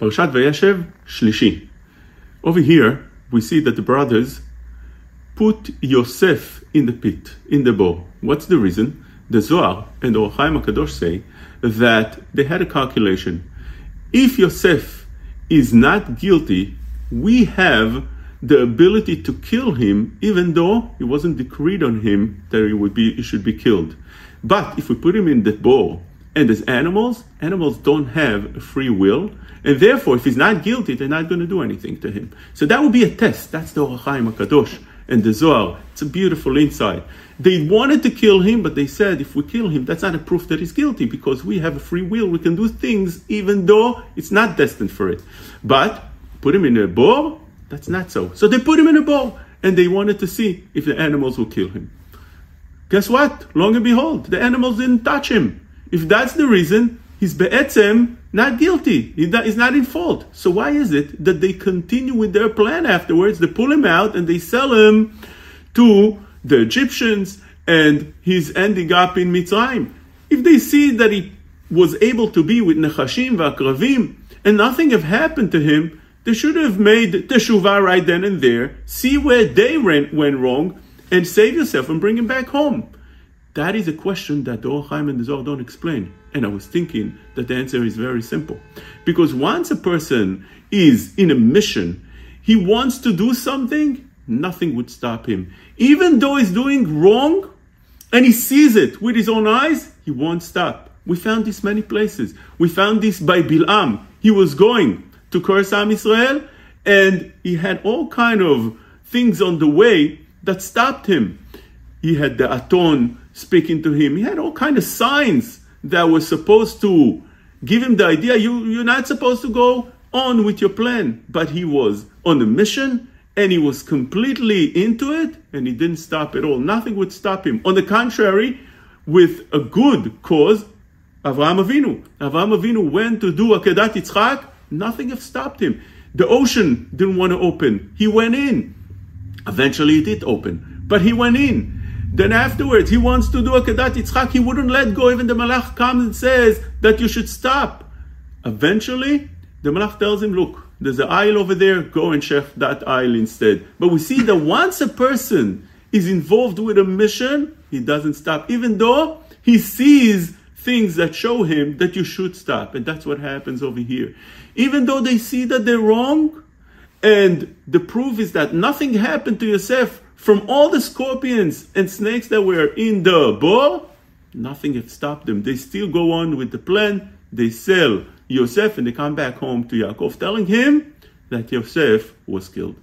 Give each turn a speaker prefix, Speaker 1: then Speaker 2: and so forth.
Speaker 1: Parashat Vayeshev Shlishi. Over here, we see that the brothers put Yosef in the pit, in the bor. What's the reason? The Zohar and the Ohr HaChaim HaKadosh say that they had a calculation. If Yosef is not guilty, we have the ability to kill him, even though it wasn't decreed on him that he would be he should be killed. But if we put him in the bor, and as animals, animals don't have free will, and therefore, if he's not guilty, they're not going to do anything to him. So that would be a test. That's the Ohr HaChaim HaKadosh and the Zohar. It's a beautiful insight. They wanted to kill him, but they said if we kill him, that's not a proof that he's guilty because we have a free will. We can do things even though it's not destined for it. But put him in a bor, that's not so. So they put him in a bor and they wanted to see if the animals will kill him. Guess what? Long and behold, the animals didn't touch him. If that's the reason, he's be'etzem not guilty. He's not in fault. So why is it that they continue with their plan afterwards? They pull him out and they sell him to the Egyptians and he's ending up in Mitzrayim. If they see that he was able to be with Nechashim v'Akravim and nothing have happened to him, they should have made teshuvah right then and there, see where they went, went wrong, and save yourself and bring him back home. That is a question that the Ohr HaChaim and the Zohar don't explain. And I was thinking that the answer is very simple. Because once a person is in a mission, he wants to do something, nothing would stop him. Even though he's doing wrong and he sees it with his own eyes, he won't stop. We found this many places. We found this by Bilam. He was going to curse Am Israel and he had all kind of things on the way that stopped him. He had the Aton speaking to him. He had all kind of signs that were supposed to give him the idea you, you're not supposed to go on with your plan. But he was on a mission and he was completely into it and he didn't stop at all. Nothing would stop him. On the contrary, with a good cause, Avraham Avinu. Avraham Avinu went to do Akedat Yitzchak, nothing have stopped him. The ocean didn't want to open. He went in. Eventually it did open, but he went in. Then afterwards, he wants to do Akedat Yitzchak. He wouldn't let go. Even the Malach comes and says that you should stop. Eventually, the Malach tells him, look, there's an ayil over there. Go and check that ayil instead. But we see that once a person is involved with a mission, he doesn't stop, even though he sees things that show him that you should stop. And that's what happens over here. Even though they see that they're wrong, and the proof is that nothing happened to Yosef from all the scorpions and snakes that were in the bor, nothing had stopped them. They still go on with the plan. They sell Yosef and they come back home to Yaakov, telling him that Yosef was killed.